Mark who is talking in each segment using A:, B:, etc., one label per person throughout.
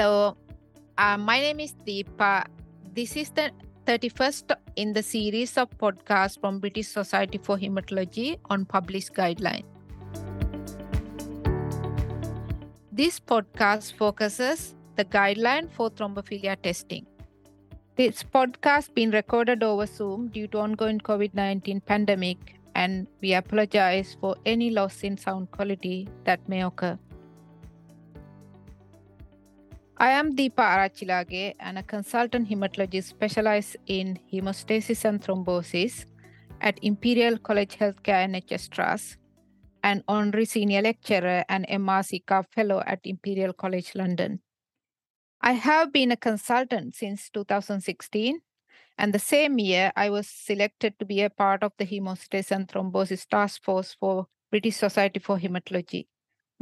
A: Hello, uh, my name is Deepa. This is the 31st in the series of podcasts from British Society for Hematology on published guidelines. This podcast focuses the guideline for thrombophilia testing. This podcast been recorded over Zoom due to ongoing COVID-19 pandemic and we apologize for any loss in sound quality that may occur. I am Deepa Arachchillage and a consultant hematologist specialized in hemostasis and thrombosis at Imperial College Healthcare NHS Trust and honorary senior lecturer and MRC CARP fellow at Imperial College London. I have been a consultant since 2016 and the same year I was selected to be a part of the hemostasis and thrombosis task force for British Society for Hematology.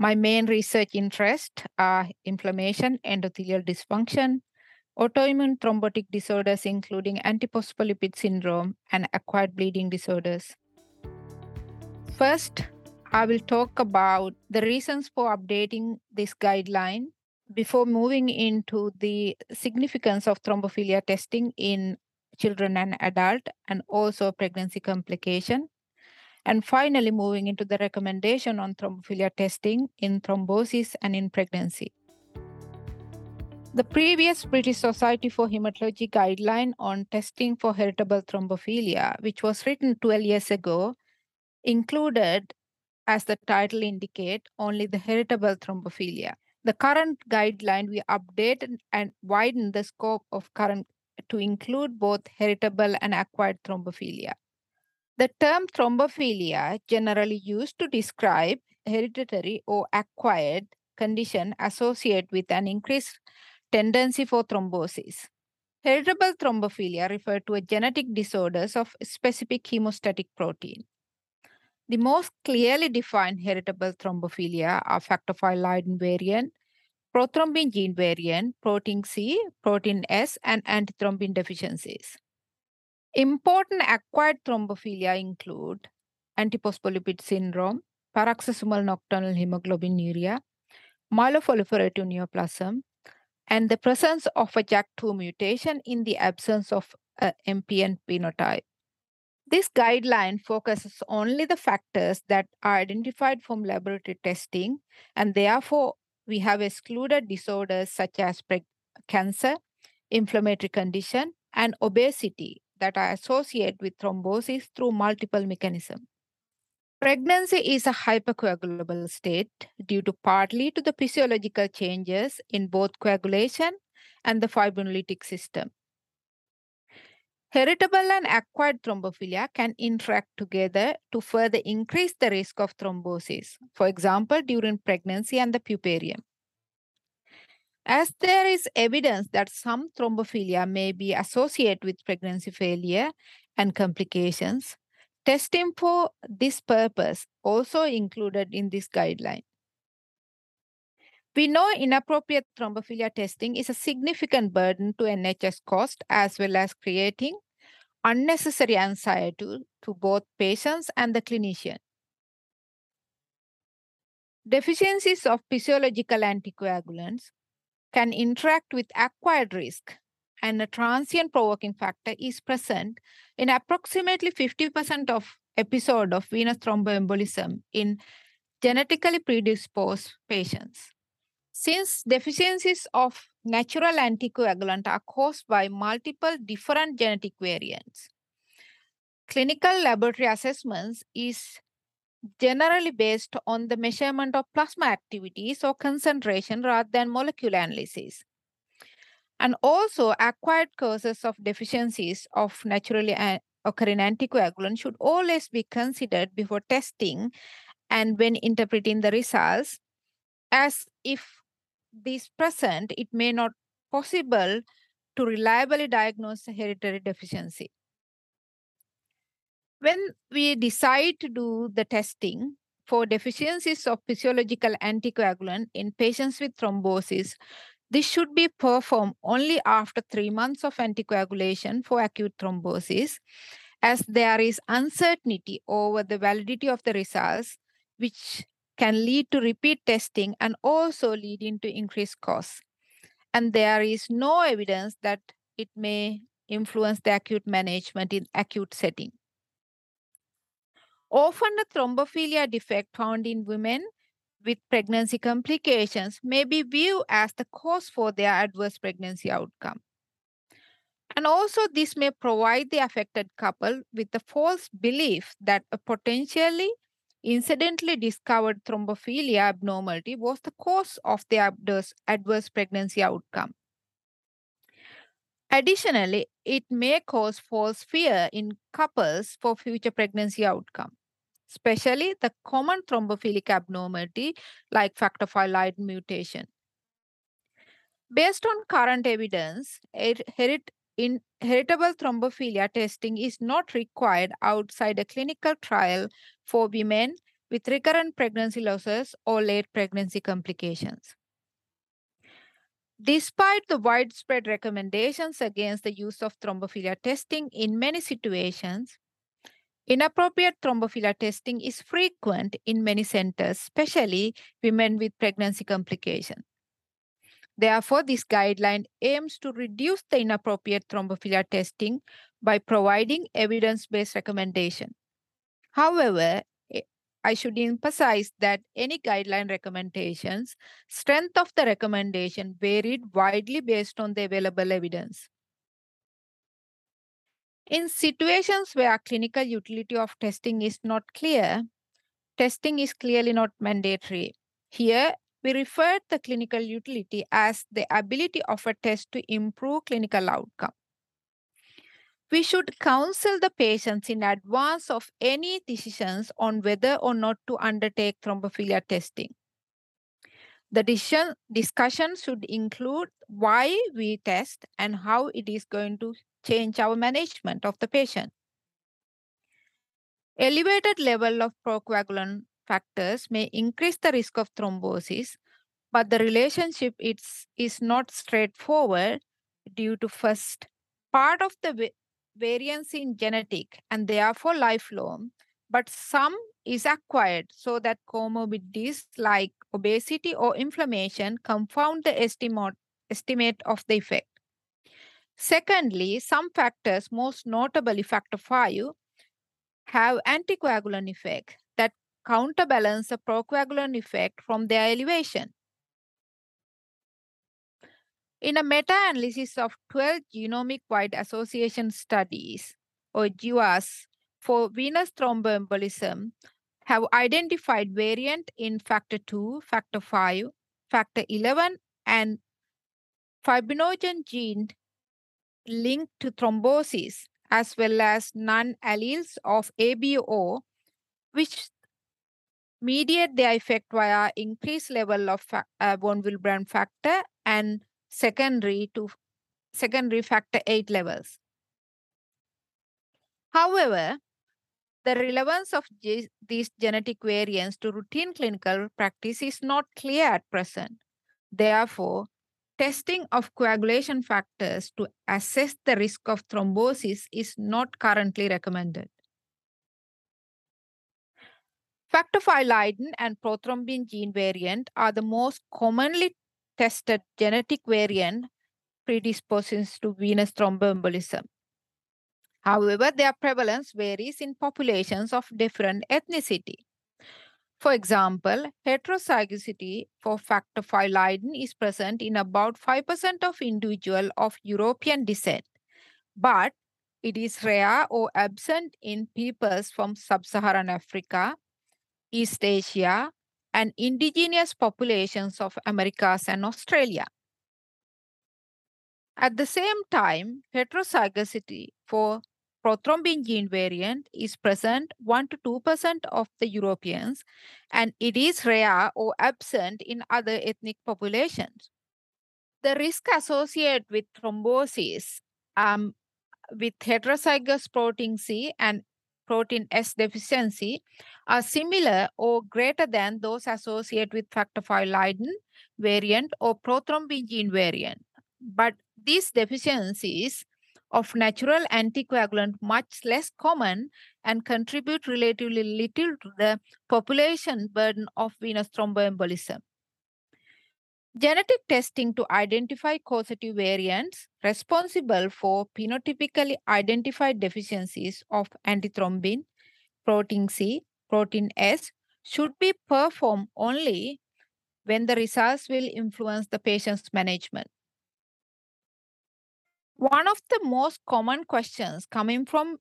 A: My main research interests are inflammation, endothelial dysfunction, autoimmune thrombotic disorders, including antiphospholipid syndrome and acquired bleeding disorders. First, I will talk about the reasons for updating this guideline before moving into the significance of thrombophilia testing in children and adult and also pregnancy complication and finally, moving into the recommendation on thrombophilia testing in thrombosis and in pregnancy. The previous British Society for Hematology guideline on testing for heritable thrombophilia, which was written 12 years ago, included, as the title indicate, only the heritable thrombophilia. The current guideline, we updated and widened the scope of current to include both heritable and acquired thrombophilia. The term thrombophilia generally used to describe hereditary or acquired condition associated with an increased tendency for thrombosis. Heritable thrombophilia refer to a genetic disorders of specific hemostatic protein. The most clearly defined heritable thrombophilia are factor V Leiden variant, prothrombin gene variant, protein C, protein S, and antithrombin deficiencies. Important acquired thrombophilia include antiphospholipid syndrome, paroxysmal nocturnal hemoglobinuria, myeloproliferative neoplasm, and the presence of a JAK2 mutation in the absence of a MPN phenotype. This guideline focuses only the factors that are identified from laboratory testing, and therefore we have excluded disorders such as cancer, inflammatory condition, and obesity that are associated with thrombosis through multiple mechanisms. Pregnancy is a hypercoagulable state due to partly to the physiological changes in both coagulation and the fibrinolytic system. Heritable and acquired thrombophilia can interact together to further increase the risk of thrombosis, for example, during pregnancy and the puerperium. As there is evidence that some thrombophilia may be associated with pregnancy failure and complications, testing for this purpose also included in this guideline. We know inappropriate thrombophilia testing is a significant burden to NHS cost as well as creating unnecessary anxiety to both patients and the clinician. Deficiencies of physiological anticoagulants can interact with acquired risk and a transient provoking factor is present in approximately 50% of episode of venous thromboembolism in genetically predisposed patients. Since deficiencies of natural anticoagulant are caused by multiple different genetic variants, clinical laboratory assessments is generally based on the measurement of plasma activities or concentration rather than molecular analysis. And also, acquired causes of deficiencies of naturally occurring anticoagulant should always be considered before testing and when interpreting the results, as if this present, it may not possible to reliably diagnose a hereditary deficiency when we decide to do the testing for deficiencies of physiological anticoagulant in patients with thrombosis, this should be performed only after three months of anticoagulation for acute thrombosis, as there is uncertainty over the validity of the results, which can lead to repeat testing and also lead into increased costs. and there is no evidence that it may influence the acute management in acute setting. Often the thrombophilia defect found in women with pregnancy complications may be viewed as the cause for their adverse pregnancy outcome. And also, this may provide the affected couple with the false belief that a potentially incidentally discovered thrombophilia abnormality was the cause of the adverse, adverse pregnancy outcome. Additionally, it may cause false fear in couples for future pregnancy outcome, especially the common thrombophilic abnormality like factor V Leiden mutation. Based on current evidence, herit in heritable thrombophilia testing is not required outside a clinical trial for women with recurrent pregnancy losses or late pregnancy complications. Despite the widespread recommendations against the use of thrombophilia testing in many situations, inappropriate thrombophilia testing is frequent in many centers, especially women with pregnancy complications. Therefore, this guideline aims to reduce the inappropriate thrombophilia testing by providing evidence-based recommendation. However, eh, I should emphasize that any guideline recommendations, strength of the recommendation varied widely based on the available evidence. In situations where clinical utility of testing is not clear, testing is clearly not mandatory. Here, we refer the clinical utility as the ability of a test to improve clinical outcome. We should counsel the patients in advance of any decisions on whether or not to undertake thrombophilia testing. The decision, discussion should include why we test and how it is going to change our management of the patient. Elevated level of procoagulant factors may increase the risk of thrombosis, but the relationship is, is not straightforward due to first part of the variance in genetic and therefore lifelong, but some is acquired so that comorbidities like obesity or inflammation confound the estimate, estimate of the effect. Secondly, some factors, most notably factor 5, have anticoagulant effect that counterbalance the procoagulant effect from their elevation. In a meta-analysis of 12 genomic-wide association studies, or GWAS, for venous thromboembolism, have identified variant in factor 2, factor 5, factor 11, and fibrinogen gene linked to thrombosis, as well as non-alleles of ABO, which mediate their effect via increased level of uh, von Willebrand factor and secondary to secondary factor 8 levels. However, the relevance of these genetic variants to routine clinical practice is not clear at present. Therefore, testing of coagulation factors to assess the risk of thrombosis is not currently recommended. Factor V Leiden and prothrombin gene variant are the most commonly tested genetic variant predisposes to venous thromboembolism. However, their prevalence varies in populations of different ethnicity. For example, heterozygosity for factor V Leiden is present in about 5% of individuals of European descent, but it is rare or absent in peoples from sub-Saharan Africa, East Asia, and indigenous populations of Americas and Australia. At the same time, heterozygosity for prothrombin gene variant is present 1 to 2% of the Europeans, and it is rare or absent in other ethnic populations. The risk associated with thrombosis um, with heterozygous protein C and protein S deficiency are similar or greater than those associated with factor V Leiden variant or prothrombin gene variant. But these deficiencies of natural anticoagulant much less common and contribute relatively little to the population burden of venous thromboembolism. Genetic testing to identify causative variants responsible for phenotypically identified deficiencies of antithrombin, protein C, protein S should be performed only when the results will influence the patient's management. One of the most common questions coming from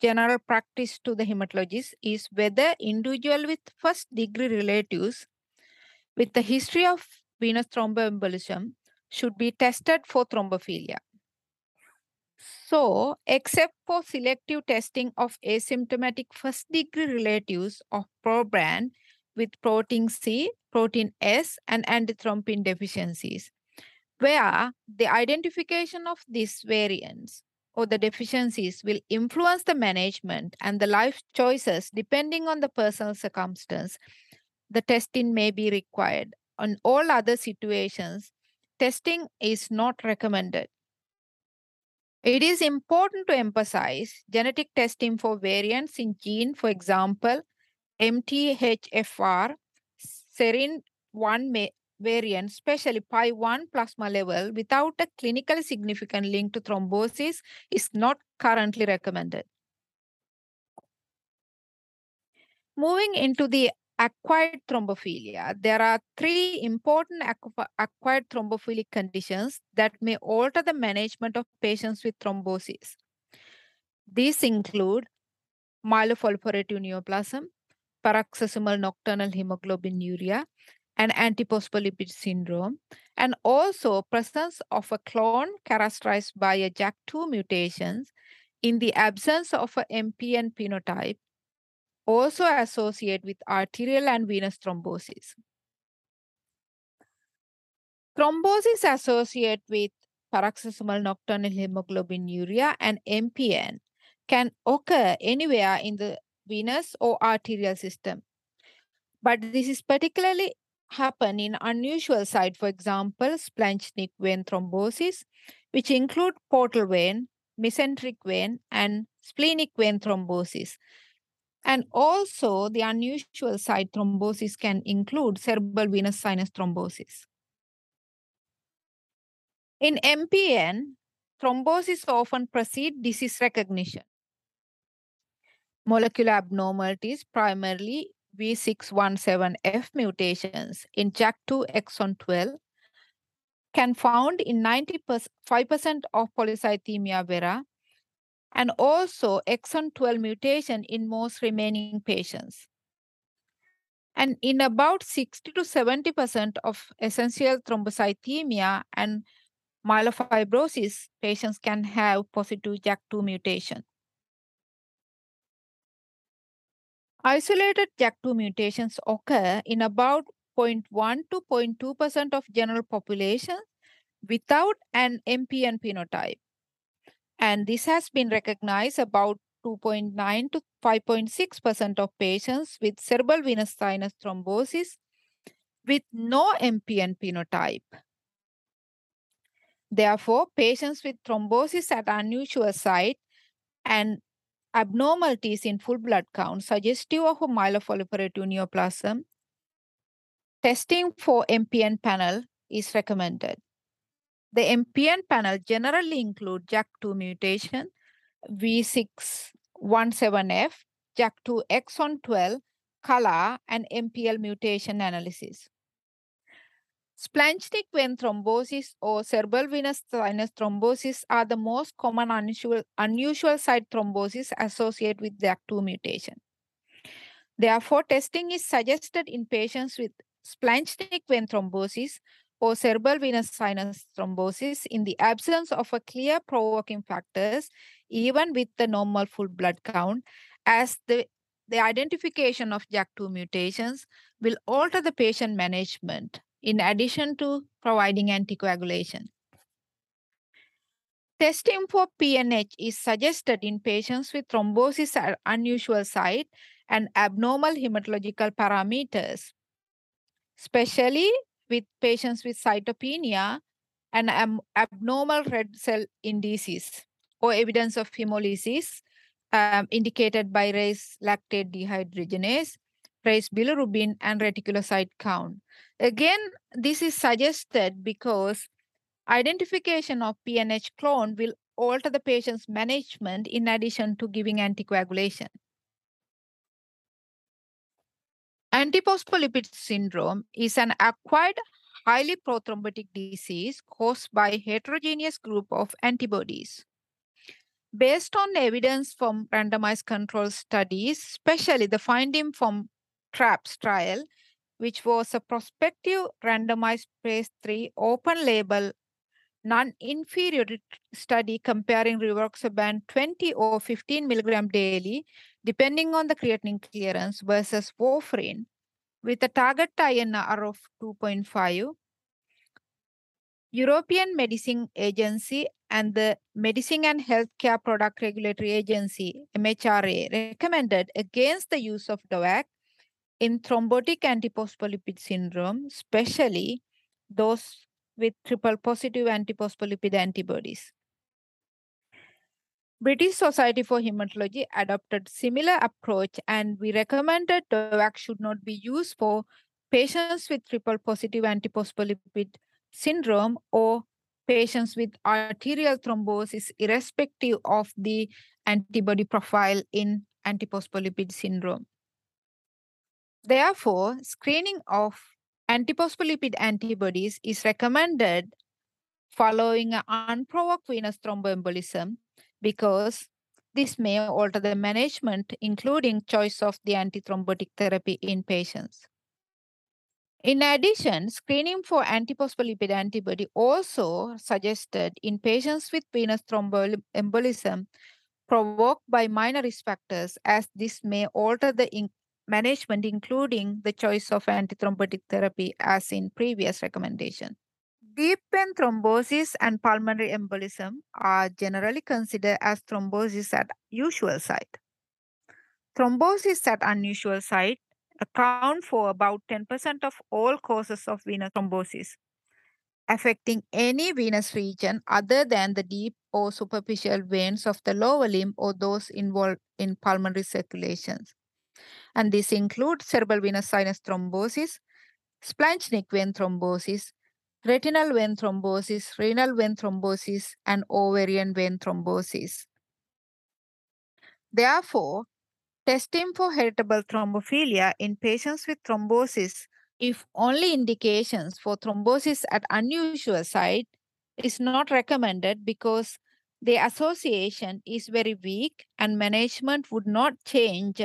A: general practice to the hematologist is whether individual with first degree relatives with the history of venous thromboembolism should be tested for thrombophilia. So, except for selective testing of asymptomatic first degree relatives of proband with protein C, protein S, and antithrombin deficiencies, where the identification of these variants or the deficiencies will influence the management and the life choices depending on the personal circumstance, the testing may be required. On all other situations, testing is not recommended. It is important to emphasize genetic testing for variants in gene, for example, MTHFR, serine 1 variant, especially PAI-1 plasma level, without a clinically significant link to thrombosis is not currently recommended. Moving into the acquired thrombophilia, there are three important acquired thrombophilic conditions that may alter the management of patients with thrombosis. These include myeloproliferative neoplasm, paroxysmal nocturnal hemoglobinuria, and antiphospholipid syndrome, and also presence of a clone characterized by a JAK2 mutations in the absence of a MPN phenotype, also associated with arterial and venous thrombosis. Thrombosis associated with paroxysmal nocturnal hemoglobinuria and MPN can occur anywhere in the venous or arterial system. But this is particularly happen in unusual site, for example, splanchnic vein thrombosis, which include portal vein, mesenteric vein, and splenic vein thrombosis. And also the unusual site thrombosis can include cerebral venous sinus thrombosis. In MPN, thrombosis often precede disease recognition. Molecular abnormalities, primarily V617F mutations in JAK2 exon 12 can found in 95% of polycythemia vera and also exon 12 mutation in most remaining patients. And in about 60 to 70% of essential thrombocythemia and myelofibrosis, patients can have positive JAK2 mutation. Isolated JAK2 mutations occur in about 0.1 to 0.2% of general population without an MPN phenotype. And this has been recognized about 2.9 to 5.6% of patients with cerebral venous sinus thrombosis with no MPN phenotype. Therefore, patients with thrombosis at unusual site and abnormalities in full blood count suggestive of a myeloproliferative neoplasm, testing for MPN panel is recommended. The MPN panel generally include JAK2 mutation, V617F, JAK2 exon 12, CALR, and MPL mutation analysis. Splanchnic vein thrombosis or cerebral venous sinus thrombosis are the most common unusual, unusual site thrombosis associated with JAK2 mutation. Therefore, testing is suggested in patients with splanchnic vein thrombosis or cerebral venous sinus thrombosis in the absence of a clear provoking factors, even with the normal full blood count, as the, the identification of JAK2 mutations will alter the patient management in addition to providing anticoagulation. Testing for PNH is suggested in patients with thrombosis at unusual site and abnormal hematological parameters, especially with patients with cytopenia and abnormal red cell indices or evidence of hemolysis um, indicated by raised lactate dehydrogenase, trace bilirubin and reticulocyte count. Again, this is suggested because identification of PNH clone will alter the patient's management in addition to giving anticoagulation. Antiphospholipid syndrome is an acquired highly prothrombotic disease caused by heterogeneous group of antibodies. Based on evidence from randomized control studies, especially the finding from TRAPS trial, which was a prospective randomized phase 3 open label non-inferiority study comparing rivaroxaban 20 or 15 milligram daily, depending on the creatinine clearance versus warfarin with a target INR of 2.5. European Medicine Agency and the Medicine and Healthcare Product Regulatory Agency, MHRA, recommended against the use of DOAC in thrombotic antiphospholipid syndrome, especially those with triple positive antiphospholipid antibodies. British Society for Hematology adopted similar approach and we recommended DOAC should not be used for patients with triple positive antiphospholipid syndrome or patients with arterial thrombosis irrespective of the antibody profile in antiphospholipid syndrome. Therefore, screening of antiphospholipid antibodies is recommended following an unprovoked venous thromboembolism because this may alter the management, including choice of the antithrombotic therapy in patients. In addition, screening for antiphospholipid antibody also suggested in patients with venous thromboembolism provoked by minor risk factors as this may alter the management, including the choice of antithrombotic therapy as in previous recommendation. Deep vein thrombosis and pulmonary embolism are generally considered as thrombosis at usual site. Thrombosis at unusual site account for about 10% of all causes of venous thrombosis, affecting any venous region other than the deep or superficial veins of the lower limb or those involved in pulmonary circulations. And this includes cerebral venous sinus thrombosis, splanchnic vein thrombosis, retinal vein thrombosis, renal vein thrombosis, and ovarian vein thrombosis. Therefore, Testing for heritable thrombophilia in patients with thrombosis, if only indications for thrombosis at unusual site, is not recommended because the association is very weak and management would not change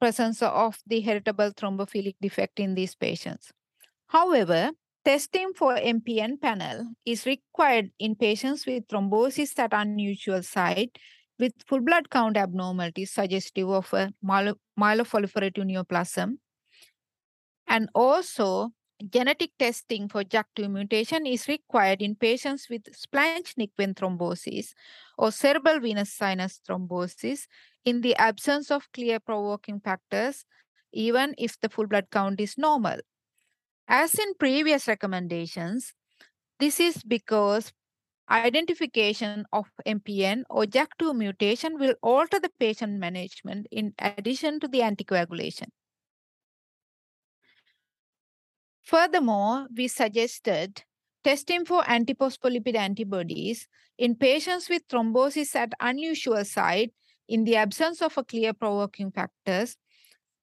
A: presence of the heritable thrombophilic defect in these patients. However, testing for MPN panel is required in patients with thrombosis at unusual site with full blood count abnormalities suggestive of a myeloproliferative neoplasm. And also, genetic testing for JAK2 mutation is required in patients with splanchnic vein thrombosis or cerebral venous sinus thrombosis in the absence of clear provoking factors, even if the full blood count is normal. As in previous recommendations, this is because identification of MPN or JAK2 mutation will alter the patient management in addition to the anticoagulation. Furthermore, we suggested testing for antiphospholipid antibodies in patients with thrombosis at unusual site in the absence of a clear provoking factors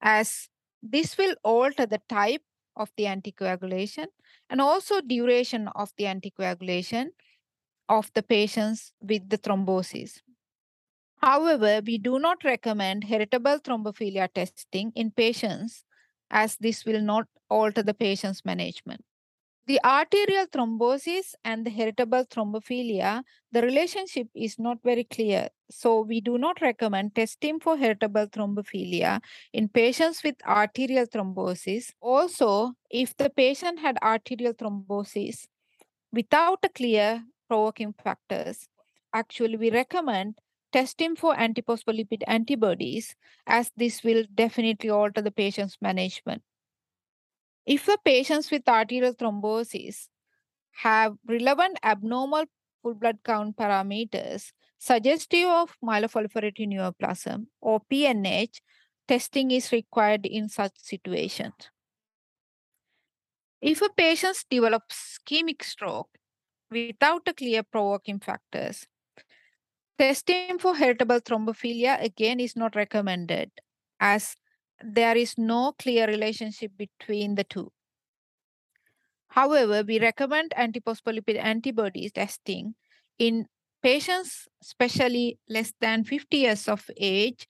A: as this will alter the type of the anticoagulation and also duration of the anticoagulation of the patients with the thrombosis. However, we do not recommend heritable thrombophilia testing in patients as this will not alter the patient's management. The arterial thrombosis and the heritable thrombophilia, the relationship is not very clear. So we do not recommend testing for heritable thrombophilia in patients with arterial thrombosis. Also, if the patient had arterial thrombosis without a clear provoking factors. Actually, we recommend testing for antiphospholipid antibodies as this will definitely alter the patient's management. If the patients with arterial thrombosis have relevant abnormal full blood count parameters suggestive of myeloproliferative neoplasm or PNH, testing is required in such situations. If a patient develops ischemic stroke without a clear provoking factors, testing for heritable thrombophilia again is not recommended as there is no clear relationship between the two. However, we recommend antiphospholipid antibodies testing in patients, especially less than 50 years of age,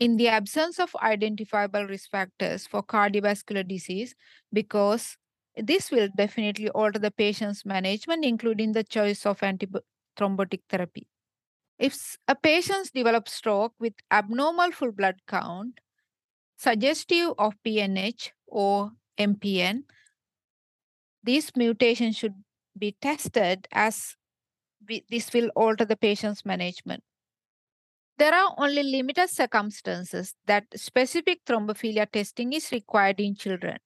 A: in the absence of identifiable risk factors for cardiovascular disease because this will definitely alter the patient's management, including the choice of antithrombotic therapy. If a patient develops stroke with abnormal full blood count, suggestive of PNH or MPN, this mutation should be tested as this will alter the patient's management. There are only limited circumstances that specific thrombophilia testing is required in children.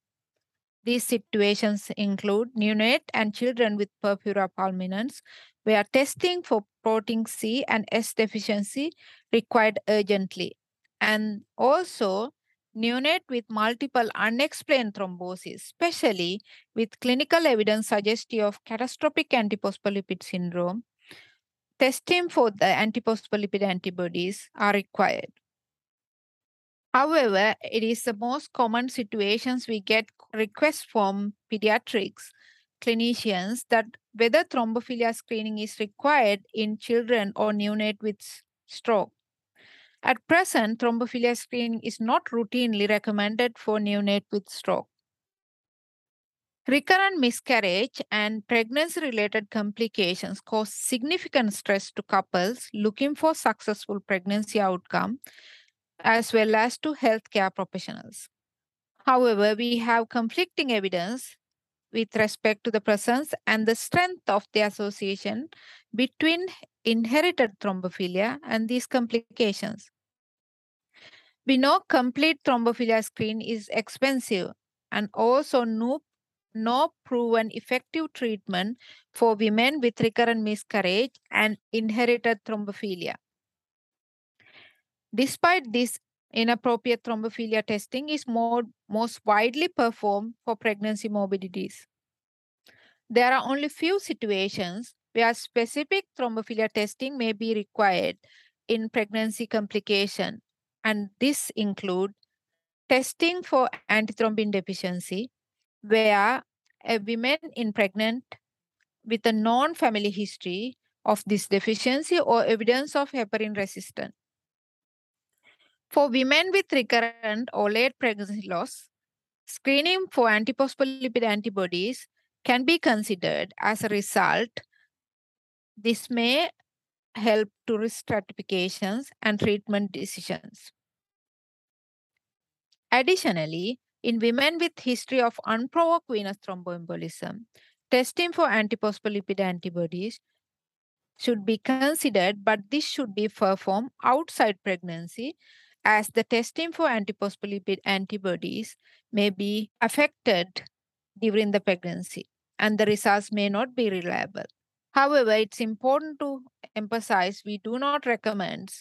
A: These situations include neonate and children with purpura fulminans, where testing for protein C and S deficiency required urgently, and also neonate with multiple unexplained thrombosis, especially with clinical evidence suggestive of catastrophic antiphospholipid syndrome testing for the antiphospholipid antibodies are required. However, it is the most common situations we get requests from pediatrics clinicians that whether thrombophilia screening is required in children or neonate with stroke. At present, thrombophilia screening is not routinely recommended for neonate with stroke. Recurrent miscarriage and pregnancy related complications cause significant stress to couples looking for successful pregnancy outcome as well as to healthcare professionals. However, we have conflicting evidence with respect to the presence and the strength of the association between inherited thrombophilia and these complications. We know complete thrombophilia screen is expensive and also no no proven effective treatment for women with recurrent miscarriage and inherited thrombophilia. Despite this, inappropriate thrombophilia testing is more, most widely performed for pregnancy morbidities. There are only few situations where specific thrombophilia testing may be required in pregnancy complication, and this include testing for antithrombin deficiency, where a woman in pregnant with a non-family history of this deficiency or evidence of heparin resistance. For women with recurrent or late pregnancy loss, screening for antiphospholipid antibodies can be considered as a result. This may help to risk stratifications and treatment decisions. Additionally, in women with history of unprovoked venous thromboembolism, testing for antiphospholipid antibodies should be considered, but this should be performed outside pregnancy as the testing for antiphospholipid antibodies may be affected during the pregnancy and the results may not be reliable. However, it's important to emphasize we do not recommend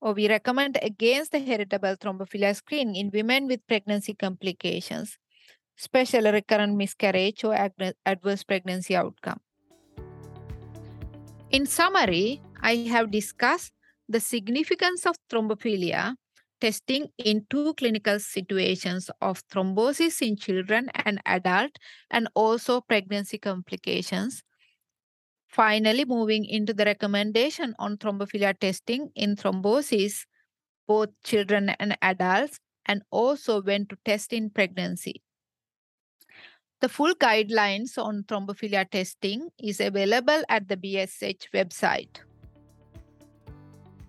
A: or we recommend against the heritable thrombophilia screen in women with pregnancy complications, especially recurrent miscarriage or adverse pregnancy outcome. In summary, I have discussed the significance of thrombophilia testing in two clinical situations of thrombosis in children and adult and also pregnancy complications Finally, moving into the recommendation on thrombophilia testing in thrombosis, both children and adults, and also when to test in pregnancy. The full guidelines on thrombophilia testing is available at the BSH website.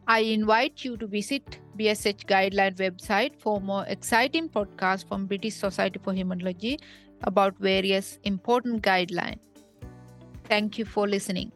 A: I invite you to visit BSH guideline website for more exciting podcasts from British Society for Hematology about various important guidelines. Thank you for listening.